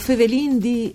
Fevelin di...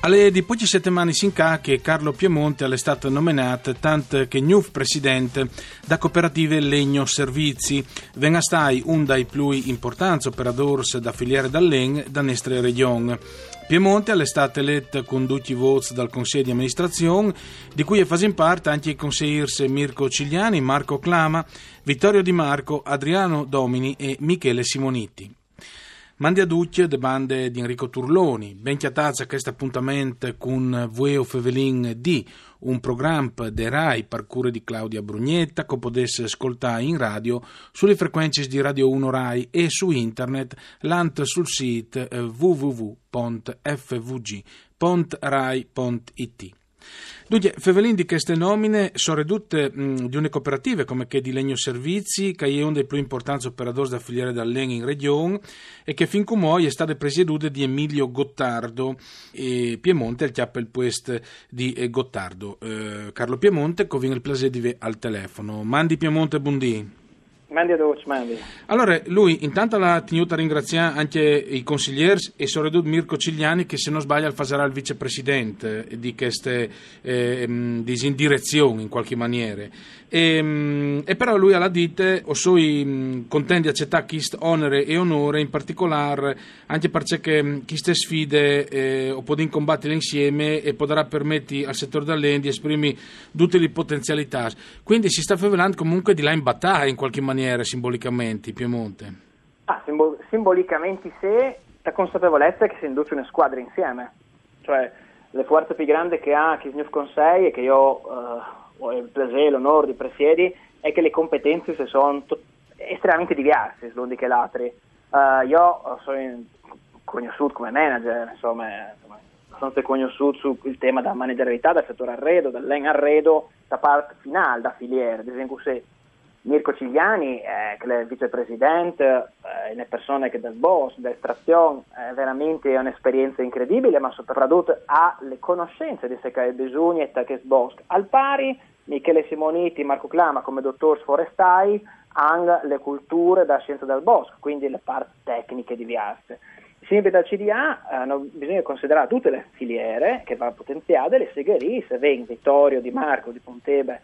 Alle di poche settimane si incà che Carlo Piemonte è stato nominato tanto che nuovo presidente da cooperative Legno Servizi. Venga stai un dei più importanti operatori da filiere dall'En da nostra regione. Piemonte è stato eletto con tutti i voti dal Consiglio di amministrazione, di cui fanno parte anche i consiglieri Mirko Cigliani, Marco Clama, Vittorio Di Marco, Adriano Domini e Michele Simoniti. Mandi a Ducce de bande di Enrico Turloni, ben chiatazza questo appuntamento con Vueo Fevelin D, un programma de RAI parcure di Claudia Brugnetta che potesse ascoltare in radio sulle frequenze di Radio 1 RAI e su internet l'ant sul sito www.fvg.rai.it. Dunque, Fevelin di queste nomine sono ridotte mh, di une cooperative come che di Legno Servizi, che è uno dei più importanti operatori da filiere dall'En in regione e che fin come è stata presieduta di Emilio Gottardo e Piemonte il puest di eh, Gottardo. Eh, Carlo Piemonte, che il piacere di ve al telefono. Mandi Piemonte, buondì. Allora, lui intanto l'ha tenuto a ringraziare anche i consiglieri e soprattutto Mirko Cigliani che se non sbaglia farà il vicepresidente di queste eh, disindirezioni in qualche maniera. E, e, però lui alla dite o sui contenti di accettare questo onere e onore in particolare anche perché queste sfide eh, o può combattere insieme e potrà permettere al settore dell'En di esprimere tutte le potenzialità. Quindi si sta favelando comunque di là in battaglia in qualche maniera simbolicamente Piemonte ah, simbol- simbolicamente se la consapevolezza che si induce una squadra insieme cioè le forze più grandi che ha Kisnuf con 6 e che io uh o il piacere, l'onore di presiedi, è che le competenze sono to- estremamente diverse l'un di che l'altro. Uh, io sono conosciuto come manager, insomma, insomma sono conosciuto sul tema della managerialità del settore arredo, dall'en arredo, da parte finale, da filiere. Ad esempio, se Mirko Cigliani, eh, che è il vicepresidente, eh, le persone che del boss, dell'estrazione, è veramente un'esperienza incredibile, ma soprattutto ha le conoscenze di Secai Besugni e Takes Bosco. Al pari, Michele Simoniti, Marco Clama come dottor forestali hanno le culture da scienza del bosco, quindi le parti tecniche diverse. Sempre dal CDA eh, bisogna considerare tutte le filiere che vanno potenziate, le segherie, se ven Vittorio, Di Marco, di Pontebe,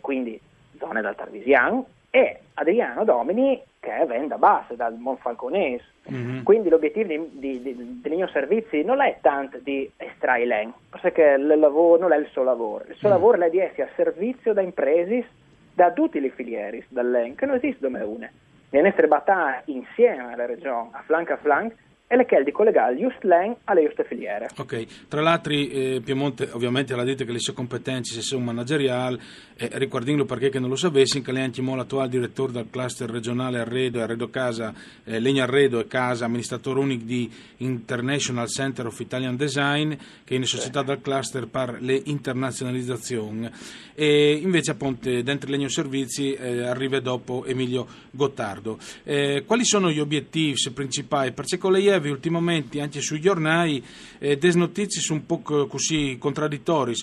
quindi zone del Tarvisian, e Adriano Domini che viene da base, dal Monfalconese. Mm-hmm. Quindi l'obiettivo di, di, di, di Ligno Servizi non è tanto di estrarre l'en, perché il lavoro non è il suo lavoro, il suo mm. lavoro è di essere a servizio da imprese, da tutti i filieri dell'en, che non esiste come une. Viene essere battaglia insieme alla regione, a flanco a flanco, e le chiede di collegare just l'en alle giuste filiere. Ok, tra l'altro eh, Piemonte ovviamente l'ha detto che le sue competenze sono manageriali, eh, ricordando perché non lo sapessi, che lei è l'attuale direttore del cluster regionale Arredo e Arredo Casa, eh, Legno Arredo e Casa, amministratore unico di International Center of Italian Design, che è una società sì. del cluster per le internazionalizzazioni. E invece appunto dentro Legno Servizi eh, arriva dopo Emilio Gottardo. Eh, quali sono gli obiettivi principali? Perché con lei brevi ultimamente anche sui giornali eh, des notizie un po' così contraddittorie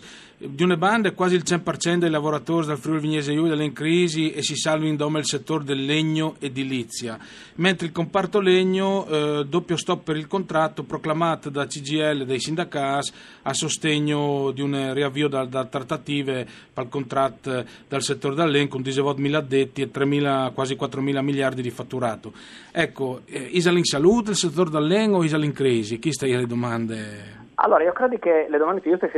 di una banda quasi il 100% dei lavoratori del Friuli Vignese Giulia è in crisi e si salva in dome il settore del legno edilizia. Mentre il comparto legno eh, doppio stop per il contratto proclamato da CGL e dai sindacati a sostegno di un riavvio da, da trattative per il contratto del settore del legno con 19.000 addetti e 3.000, quasi 4.000 miliardi di fatturato. Ecco, eh, Isa in salute il settore del legno o Isa in crisi? Chi sta le domande? Allora, io credo che le domande più giuste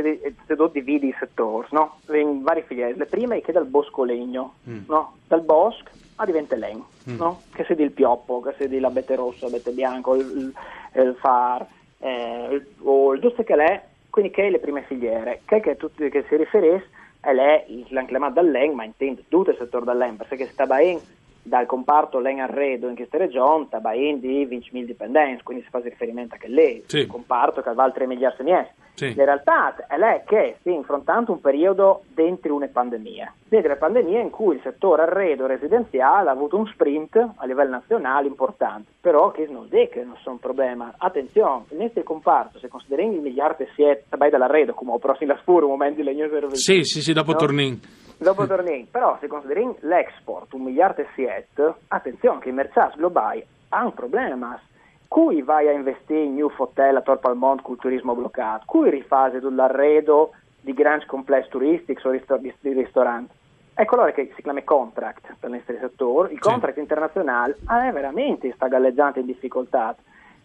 sono dividi i settori, no? In vari filiere. Le prime è che dal bosco legno, mm. no? Dal bosco a diventa legno, mm. no? Che sia il pioppo, che sia l'abete rosso, l'abete bianco, il, il far, eh, il, o il giusto che l'è, quindi che è le prime filiere. Che, che, tutti, che si riferisce è lei, l'anche dal legno, ma intende tutto il settore del legno, perché sta in dal comparto Len Arredo in questa regione, tabain di 20.000 dipendenti, quindi si fa riferimento anche a lei, sì. un comparto che vale 3 miliardi di euro. Sì. In realtà è lei che sta affrontando un periodo dentro una pandemia, dentro una pandemia in cui il settore arredo residenziale ha avuto un sprint a livello nazionale importante, però che non è che non sono un problema. Attenzione, nel nostro comparto, se consideriamo il miliardo e siete, dall'arredo, come ho prossimo la sfuro, un momento di legno servizio. Sì, sì, sì, dopo no? torni Dopo torniamo, però se consideriamo l'export, un miliardo e siete, attenzione che i mercati globali hanno un problema. Cui vai a investire in new hotel a Torpo al Mont con il turismo bloccato? Cui rifase l'arredo di grandi complessi turistici o di ristoranti? Ecco allora che si chiama contract per il nostro settore. Il contract sì. internazionale è veramente sta galleggiando in difficoltà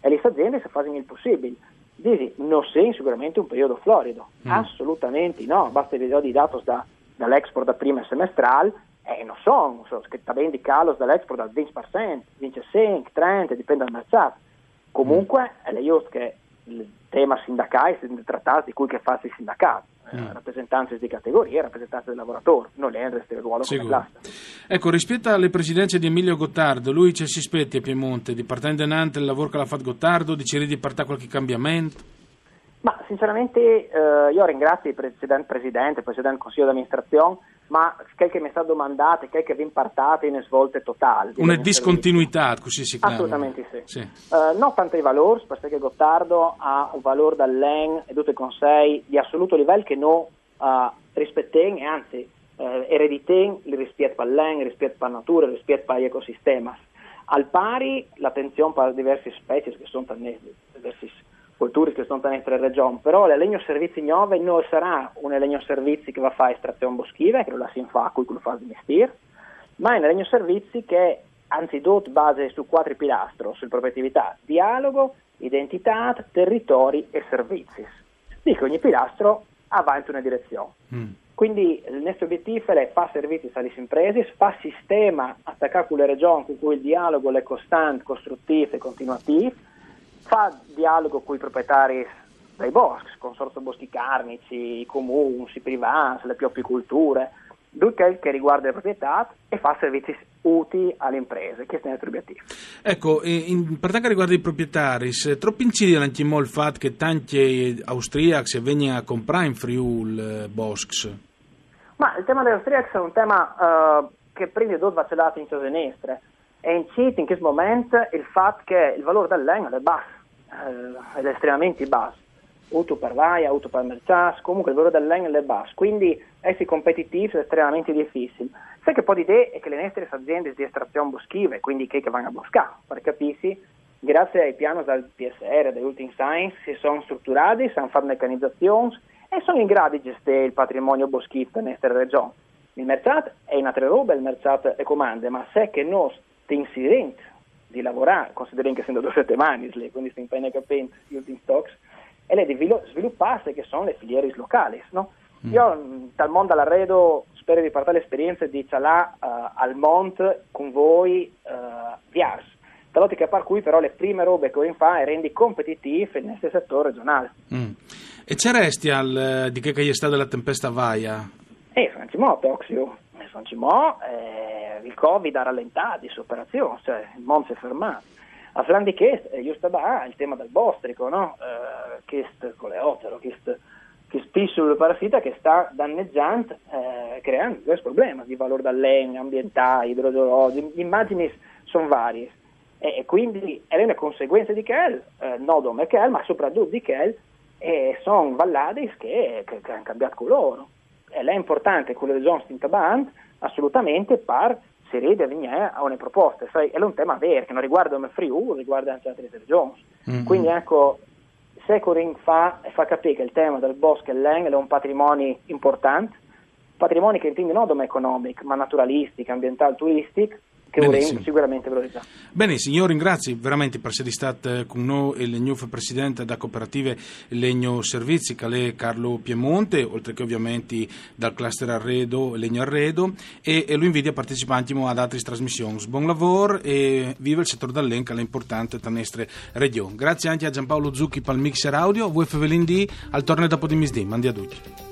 e le aziende si fanno il possibile. Dici, non sei sicuramente un periodo florido, mm. assolutamente no, basta vedere i dati da, dall'export da prima semestrale e non so, non so, che sta ben di calo dall'export al 20%, 25, 30, dipende dal mercato. Comunque mm. è giusto che il tema sindacale, i trattati di cui che fa il sindacato eh, mm. rappresentanze di categoria, rappresentanze del lavoratore, non è il ruolo Sicuro. come classe. Ecco, rispetto alle presidenze di Emilio Gottardo, lui ci si aspetti a Piemonte, di partendo il lavoro che l'ha fatto Gottardo, dice di partire qualche cambiamento? Ma sinceramente eh, io ringrazio il precedente presidente, il precedente consiglio di amministrazione, ma quel che mi è stato domandato, quel che vi impartate in svolte totali. Una discontinuità, così si chiama. Assolutamente sì. sì. Uh, non tanto i valori, perché Gottardo ha un valore dall'EN e tutti con sé di assoluto livello che noi uh, rispettiamo e anzi uh, ereditiamo rispetto all'EN, rispetto alla natura, rispetto agli ecosistemi. Al pari l'attenzione per diverse specie che sono diversi culture che sono in tre regioni, però le legno servizi nuove non sarà un legno servizi che va a fare estrazione boschiva, che lo si fa, cui lo fa di mestiere, ma è un legno servizi che anzitutto base su quattro pilastri, sull'operatività, dialogo, identità, territori e servizi. Dico ogni pilastro avanti una direzione. Mm. Quindi il nostro obiettivo è fare servizi alle imprese, fare sistema attaccare con le regioni con cui il dialogo è costante, costruttivo e continuativo, fa dialogo con i proprietari dei boschi, Consorzio Boschi Carnici, i comuni, i privati, le piopicolture, tutto quel che riguarda le proprietà e fa servizi utili alle imprese, questo è il nostro obiettivo. Ecco, in, per quanto riguarda i proprietari, troppo incide anche il fatto che tanti austriaci vengono a comprare in Friul eh, boschi? Ma il tema degli austriaci è un tema uh, che prima di tutto va cedato in Cesenestre e incide in questo momento il fatto che il valore del legno è basso eh, ed estremamente basso. Auto per vaia, auto per mercias, comunque il valore del legno è basso, quindi essere competitivi è estremamente difficile. Sai che poi di idea è che le nostre aziende di estrazione boschive, quindi che, che vanno a boscare, per capirsi, grazie ai piani del PSR, dei Ultim Science, si sono strutturati, sanno fare meccanizzazioni e sono in grado di gestire il patrimonio boschivo della nostra regione. Il mercato è in altre robe, il mercato è comande, ma se che noi incidenti di lavorare, consideriamo che essendo due settimane, quindi si impegna capendo gli ultimi stocks, e le di svilupparsi che sono le filiere locali. No? Mm. Io dal mondo all'arredo spero di portare l'esperienza di là uh, al Mont con voi uh, Viars, dall'ottica per cui però le prime robe che ho in fa è rendi competitivi nel settore regionale. Mm. E c'è resti al, di che è stata la tempesta Vaia? Eh, Francimo, Toxio, Francimo, eh, il Covid ha rallentato questa operazione, cioè il mondo si è fermato. A Flandi che è giusto da il tema del bostrico, no? Eh, questo coleottero, questo piccolo parassita che sta danneggiando, eh, creando questo problema di valore dall'EN, ambientale, idrogeologico, le immagini sono varie. E, e, quindi è una conseguenza di quel, eh, non come quel, ma soprattutto di quel, e sono valladi che, che, che hanno cambiato colore. E è importante quello di John Stintaband, assolutamente, per si ride venire a una proposta, sai, è un tema vero che non riguarda il Friuli, riguarda anche altre regioni. Mm-hmm. Quindi ecco, se Corin fa, fa capire che il tema del bosco e l'eng è un patrimonio importante, patrimonio che intende non come economico, ma naturalistico, ambientale, turistico, che vorremmo sicuramente valorizzare. Bene, signor, ringrazio veramente per essere stato con noi il nuovo presidente da cooperative Legno Servizi, Calè Carlo Piemonte, oltre che ovviamente dal cluster Arredo, Legno Arredo, e, e lo invito a partecipare ad altre trasmissioni. Buon lavoro e viva il settore dell'Enca, l'importante nostra regione. Grazie anche a Giampaolo Zucchi per il mixer audio, voi Fevelin D, al torneo dopo di misdì, mandi a tutti.